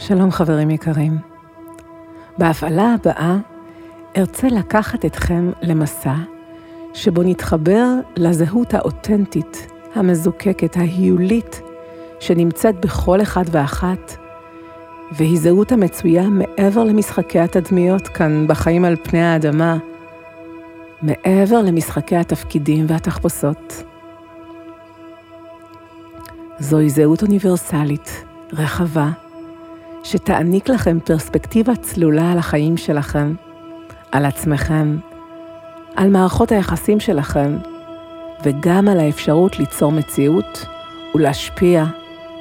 שלום חברים יקרים. בהפעלה הבאה ארצה לקחת אתכם למסע שבו נתחבר לזהות האותנטית, המזוקקת, ההיולית, שנמצאת בכל אחד ואחת, והיא זהות המצויה מעבר למשחקי התדמיות כאן בחיים על פני האדמה, מעבר למשחקי התפקידים והתחפושות. זוהי זהות אוניברסלית, רחבה, שתעניק לכם פרספקטיבה צלולה על החיים שלכם, על עצמכם, על מערכות היחסים שלכם, וגם על האפשרות ליצור מציאות ולהשפיע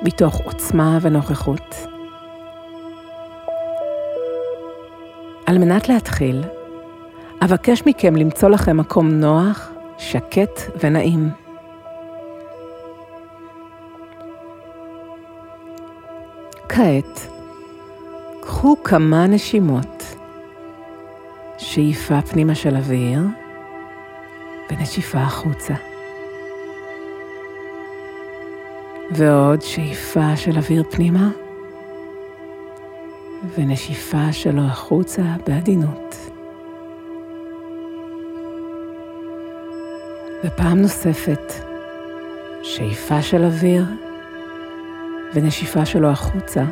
מתוך עוצמה ונוכחות. על מנת להתחיל, אבקש מכם למצוא לכם מקום נוח, שקט ונעים. כעת, קחו כמה נשימות. שאיפה פנימה של אוויר ונשיפה החוצה. ועוד שאיפה של אוויר פנימה ונשיפה שלו החוצה בעדינות. ופעם נוספת, שאיפה של אוויר ונשיפה שלו החוצה.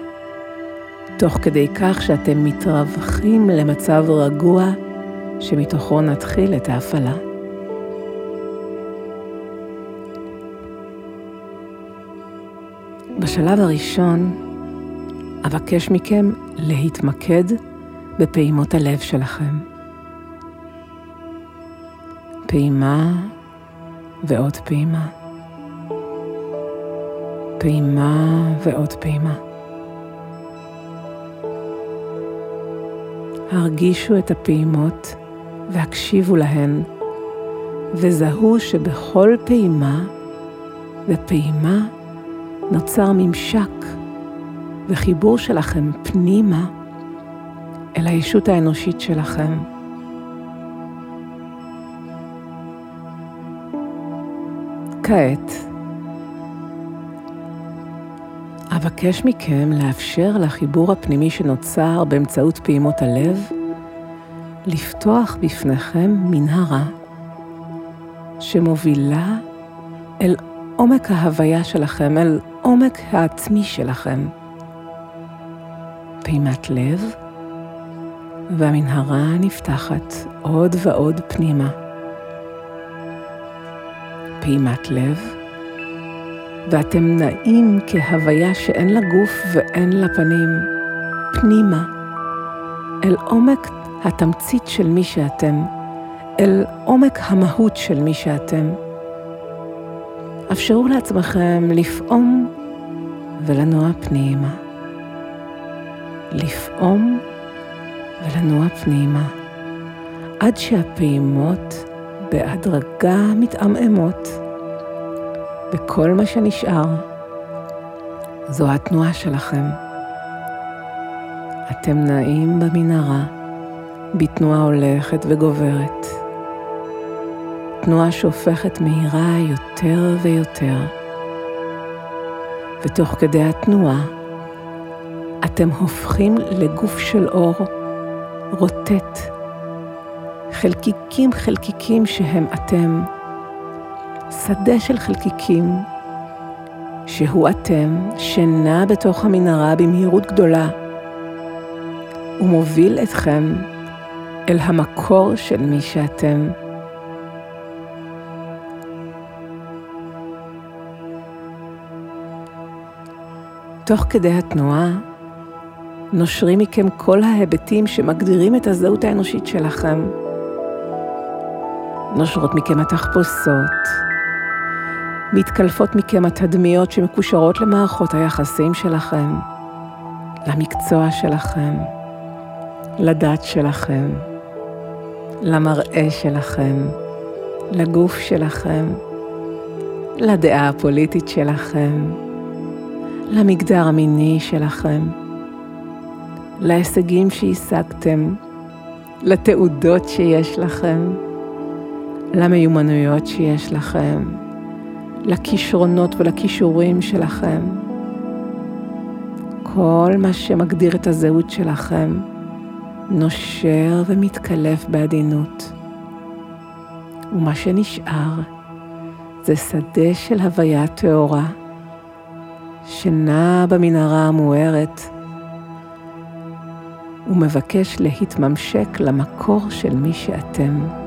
תוך כדי כך שאתם מתרווחים למצב רגוע שמתוכו נתחיל את ההפעלה. בשלב הראשון, אבקש מכם להתמקד בפעימות הלב שלכם. פעימה ועוד פעימה. פעימה ועוד פעימה. הרגישו את הפעימות והקשיבו להן, וזהו שבכל פעימה ופעימה נוצר ממשק וחיבור שלכם פנימה אל הישות האנושית שלכם. כעת, אבקש מכם לאפשר לחיבור הפנימי שנוצר באמצעות פעימות הלב לפתוח בפניכם מנהרה שמובילה אל עומק ההוויה שלכם, אל עומק העצמי שלכם. פעימת לב, והמנהרה נפתחת עוד ועוד פנימה. פעימת לב, ואתם נעים כהוויה שאין לה גוף ואין לה פנים, פנימה, אל עומק התמצית של מי שאתם, אל עומק המהות של מי שאתם. אפשרו לעצמכם לפעום ולנוע פנימה. לפעום ולנוע פנימה, עד שהפעימות בהדרגה מתעמעמות. וכל מה שנשאר זו התנועה שלכם. אתם נעים במנהרה בתנועה הולכת וגוברת. תנועה שהופכת מהירה יותר ויותר. ותוך כדי התנועה אתם הופכים לגוף של אור רוטט, חלקיקים חלקיקים שהם אתם. שדה של חלקיקים, שהוא אתם, שנע בתוך המנהרה במהירות גדולה, ומוביל אתכם אל המקור של מי שאתם. תוך כדי התנועה, נושרים מכם כל ההיבטים שמגדירים את הזהות האנושית שלכם. נושרות מכם התחפושות, מתקלפות מכם התדמיות שמקושרות למערכות היחסים שלכם, למקצוע שלכם, לדת שלכם, למראה שלכם, לגוף שלכם, לדעה הפוליטית שלכם, למגדר המיני שלכם, להישגים שהשגתם, לתעודות שיש לכם, למיומנויות שיש לכם, לכישרונות ולכישורים שלכם. כל מה שמגדיר את הזהות שלכם נושר ומתקלף בעדינות. ומה שנשאר זה שדה של הוויה טהורה, שנע במנהרה המוארת ומבקש להתממשק למקור של מי שאתם.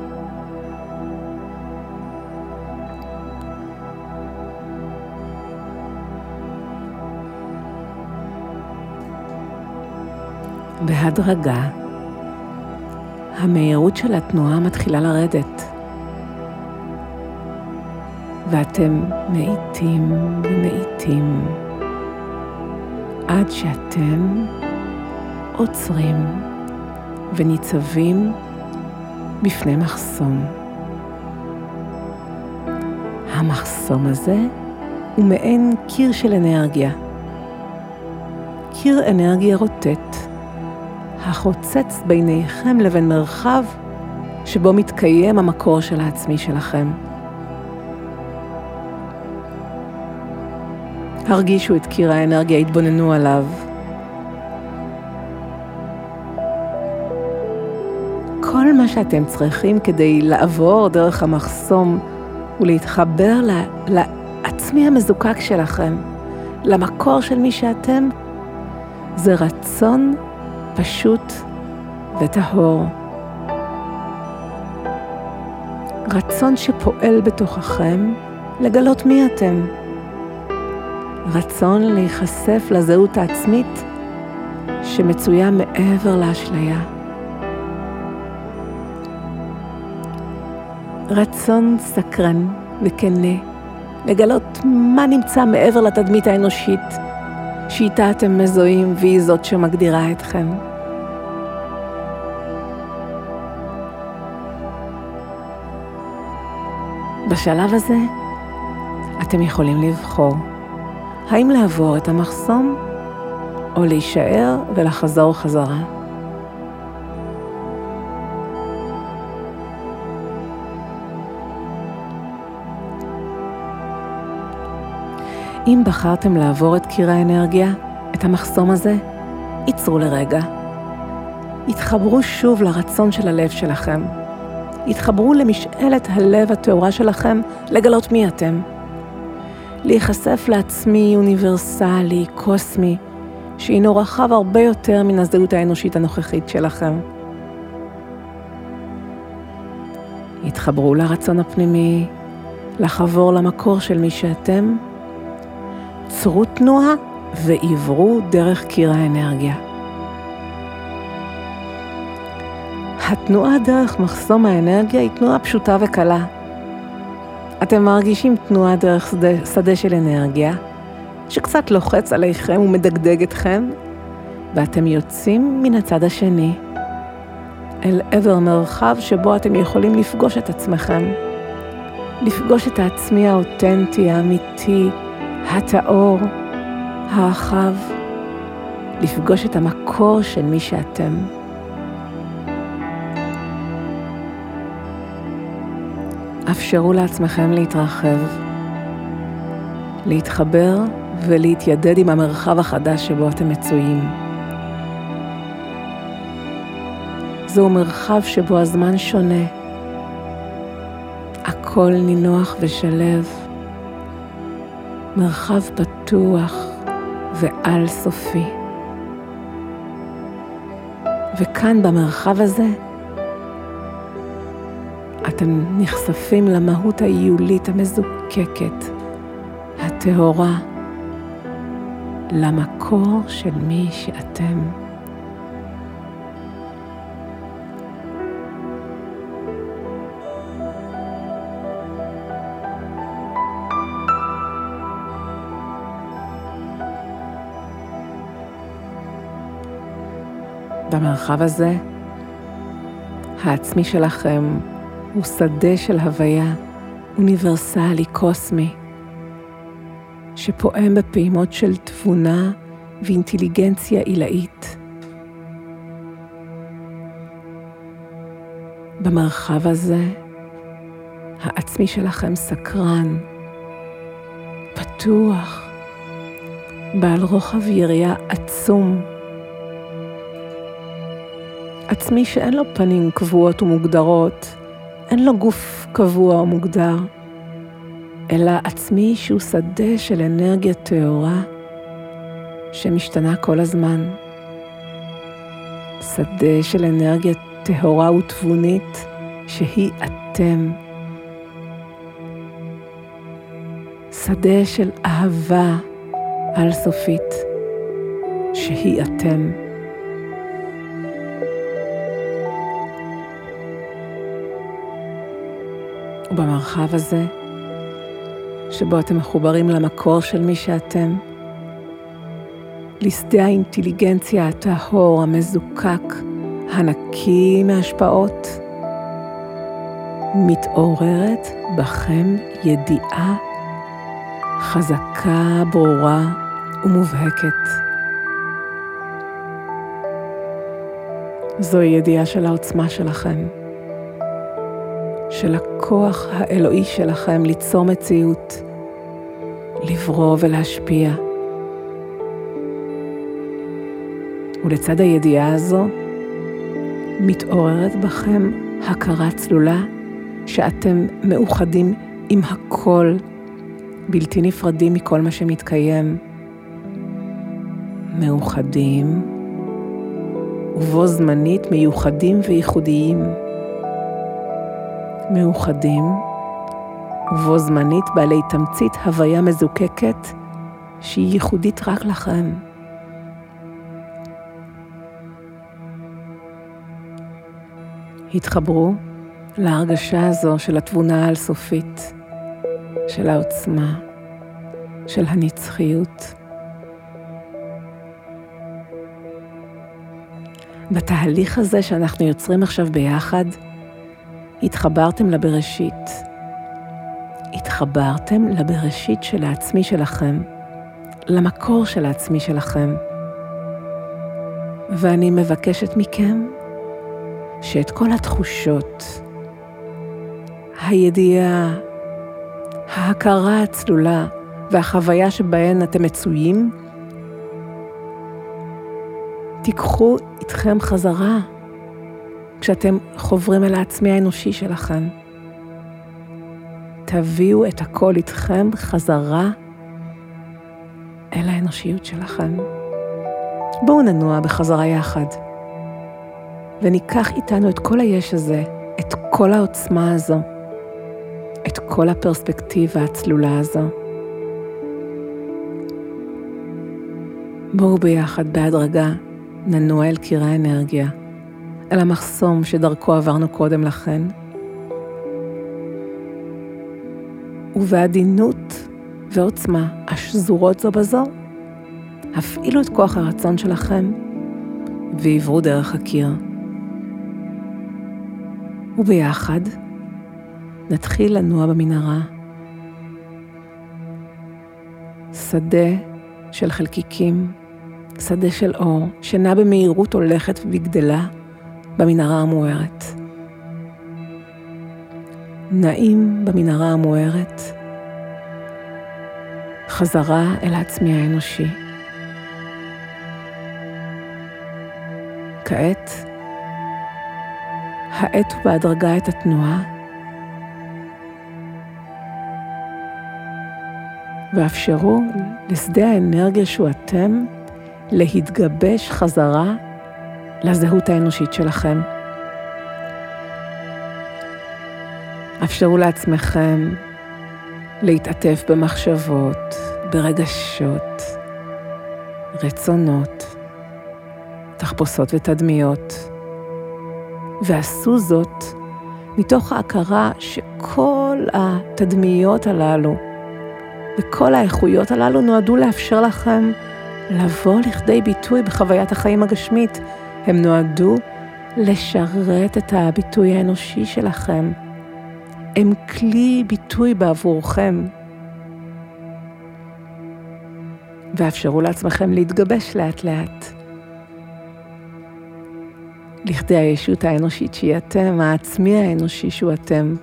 בהדרגה, המהירות של התנועה מתחילה לרדת, ואתם מאיטים ומאיטים עד שאתם עוצרים וניצבים בפני מחסום. המחסום הזה הוא מעין קיר של אנרגיה. קיר אנרגיה רוטט, החוצץ ביניכם לבין מרחב שבו מתקיים המקור של העצמי שלכם. הרגישו את קיר האנרגיה, התבוננו עליו. כל מה שאתם צריכים כדי לעבור דרך המחסום ולהתחבר לעצמי המזוקק שלכם, למקור של מי שאתם, זה רצון פשוט וטהור. רצון שפועל בתוככם לגלות מי אתם. רצון להיחשף לזהות העצמית שמצויה מעבר לאשליה. רצון סקרן וכנה לגלות מה נמצא מעבר לתדמית האנושית שאיתה אתם מזוהים והיא זאת שמגדירה אתכם. בשלב הזה אתם יכולים לבחור האם לעבור את המחסום או להישאר ולחזור חזרה. אם בחרתם לעבור את קיר האנרגיה, את המחסום הזה, עצרו לרגע. התחברו שוב לרצון של הלב שלכם. התחברו למשאלת הלב הטהורה שלכם לגלות מי אתם. להיחשף לעצמי אוניברסלי, קוסמי, שהינו רחב הרבה יותר מן הזהות האנושית הנוכחית שלכם. התחברו לרצון הפנימי, לחבור למקור של מי שאתם, צרו תנועה ועברו דרך קיר האנרגיה. התנועה דרך מחסום האנרגיה היא תנועה פשוטה וקלה. אתם מרגישים תנועה דרך שדה, שדה של אנרגיה, שקצת לוחץ עליכם ומדגדג אתכם, ואתם יוצאים מן הצד השני, אל עבר מרחב שבו אתם יכולים לפגוש את עצמכם, לפגוש את העצמי האותנטי, האמיתי, הטהור, הרחב, לפגוש את המקור של מי שאתם. אפשרו לעצמכם להתרחב, להתחבר ולהתיידד עם המרחב החדש שבו אתם מצויים. זהו מרחב שבו הזמן שונה, הכל נינוח ושלב, מרחב פתוח ועל סופי. וכאן במרחב הזה אתם נחשפים למהות האיולית המזוקקת, הטהורה, למקור של מי שאתם. במרחב הזה, העצמי שלכם הוא שדה של הוויה אוניברסלי קוסמי, שפועם בפעימות של תבונה ואינטליגנציה עילאית. במרחב הזה, העצמי שלכם סקרן, פתוח, בעל רוחב יריעה עצום. עצמי שאין לו פנים קבועות ומוגדרות, אין לו גוף קבוע או מוגדר, אלא עצמי שהוא שדה של אנרגיה טהורה שמשתנה כל הזמן. שדה של אנרגיה טהורה ותבונית שהיא אתם. שדה של אהבה על סופית שהיא אתם. ובמרחב הזה, שבו אתם מחוברים למקור של מי שאתם, לשדה האינטליגנציה הטהור, המזוקק, הנקי מהשפעות, מתעוררת בכם ידיעה חזקה, ברורה ומובהקת. זוהי ידיעה של העוצמה שלכם, של הכוח האלוהי שלכם ליצור מציאות, לברוא ולהשפיע. ולצד הידיעה הזו, מתעוררת בכם הכרה צלולה שאתם מאוחדים עם הכל, בלתי נפרדים מכל מה שמתקיים. מאוחדים ובו זמנית מיוחדים וייחודיים. מאוחדים ובו זמנית בעלי תמצית הוויה מזוקקת שהיא ייחודית רק לכם. התחברו להרגשה הזו של התבונה האל-סופית, של העוצמה, של הנצחיות. בתהליך הזה שאנחנו יוצרים עכשיו ביחד, התחברתם לבראשית. התחברתם לבראשית של העצמי שלכם, למקור של העצמי שלכם. ואני מבקשת מכם שאת כל התחושות, הידיעה, ההכרה הצלולה והחוויה שבהן אתם מצויים, תיקחו איתכם חזרה כשאתם חוברים אל העצמי האנושי שלכם. תביאו את הכל איתכם חזרה אל האנושיות שלכם. בואו ננוע בחזרה יחד. וניקח איתנו את כל היש הזה, את כל העוצמה הזו, את כל הפרספקטיבה הצלולה הזו. בואו ביחד בהדרגה ננוע אל קיר האנרגיה, אל המחסום שדרכו עברנו קודם לכן, ובעדינות ועוצמה השזורות זו בזו, הפעילו את כוח הרצון שלכם ועברו דרך הקיר. וביחד נתחיל לנוע במנהרה. שדה של חלקיקים, שדה של אור, שנע במהירות הולכת וגדלה במנהרה המוארת. נעים במנהרה המוארת, חזרה אל העצמי האנושי. כעת האטו בהדרגה את התנועה ואפשרו לשדה האנרגיה שהוא אתם להתגבש חזרה לזהות האנושית שלכם. אפשרו לעצמכם להתעטף במחשבות, ברגשות, רצונות, תחפושות ותדמיות. ועשו זאת מתוך ההכרה שכל התדמיות הללו וכל האיכויות הללו נועדו לאפשר לכם לבוא לכדי ביטוי בחוויית החיים הגשמית. הם נועדו לשרת את הביטוי האנושי שלכם. הם כלי ביטוי בעבורכם. ואפשרו לעצמכם להתגבש לאט לאט. לכדי הישות האנושית שהיא אתם, העצמי האנושי שהוא אתם.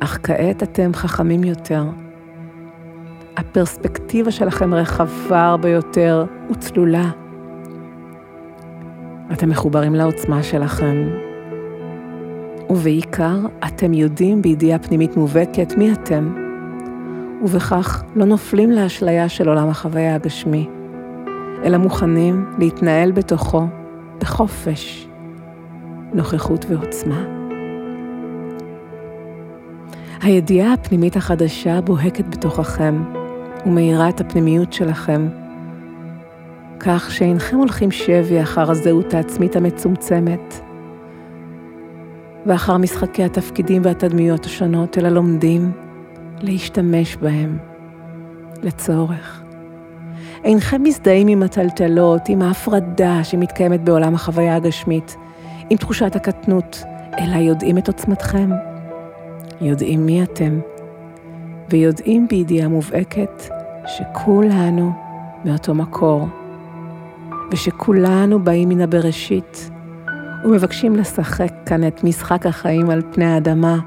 אך כעת אתם חכמים יותר. הפרספקטיבה שלכם רחבה הרבה יותר וצלולה. אתם מחוברים לעוצמה שלכם, ובעיקר אתם יודעים בידיעה פנימית מובהקת מי אתם, ובכך לא נופלים לאשליה של עולם החוויה הגשמי, אלא מוכנים להתנהל בתוכו בחופש, נוכחות ועוצמה. הידיעה הפנימית החדשה בוהקת בתוככם ומאירה את הפנימיות שלכם, כך שאינכם הולכים שבי אחר הזהות העצמית המצומצמת, ואחר משחקי התפקידים והתדמיות השונות, אלא לומדים להשתמש בהם לצורך. אינכם מזדהים עם הטלטלות, עם ההפרדה שמתקיימת בעולם החוויה הגשמית, עם תחושת הקטנות, אלא יודעים את עוצמתכם, יודעים מי אתם, ויודעים בידיעה מובהקת שכולנו מאותו מקור, ושכולנו באים מן הבראשית, ומבקשים לשחק כאן את משחק החיים על פני האדמה,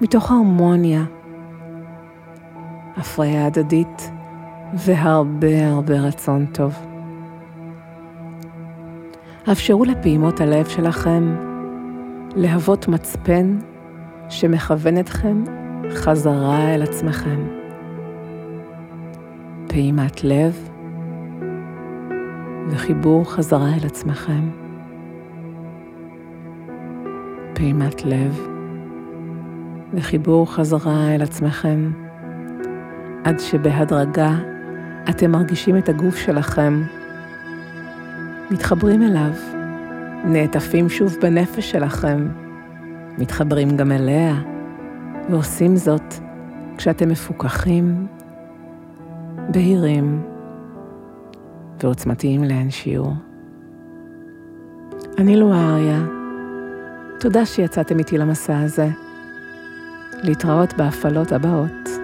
מתוך הרמוניה, הפריה הדדית והרבה הרבה רצון טוב. אפשרו לפעימות הלב שלכם להוות מצפן שמכוון אתכם חזרה אל עצמכם. פעימת לב וחיבור חזרה אל עצמכם. פעימת לב. וחיבור חזרה אל עצמכם, עד שבהדרגה אתם מרגישים את הגוף שלכם, מתחברים אליו, נעטפים שוב בנפש שלכם, מתחברים גם אליה, ועושים זאת כשאתם מפוקחים, בהירים ועוצמתיים לאין שיעור. אני לואה אריה, תודה שיצאתם איתי למסע הזה. להתראות בהפעלות הבאות.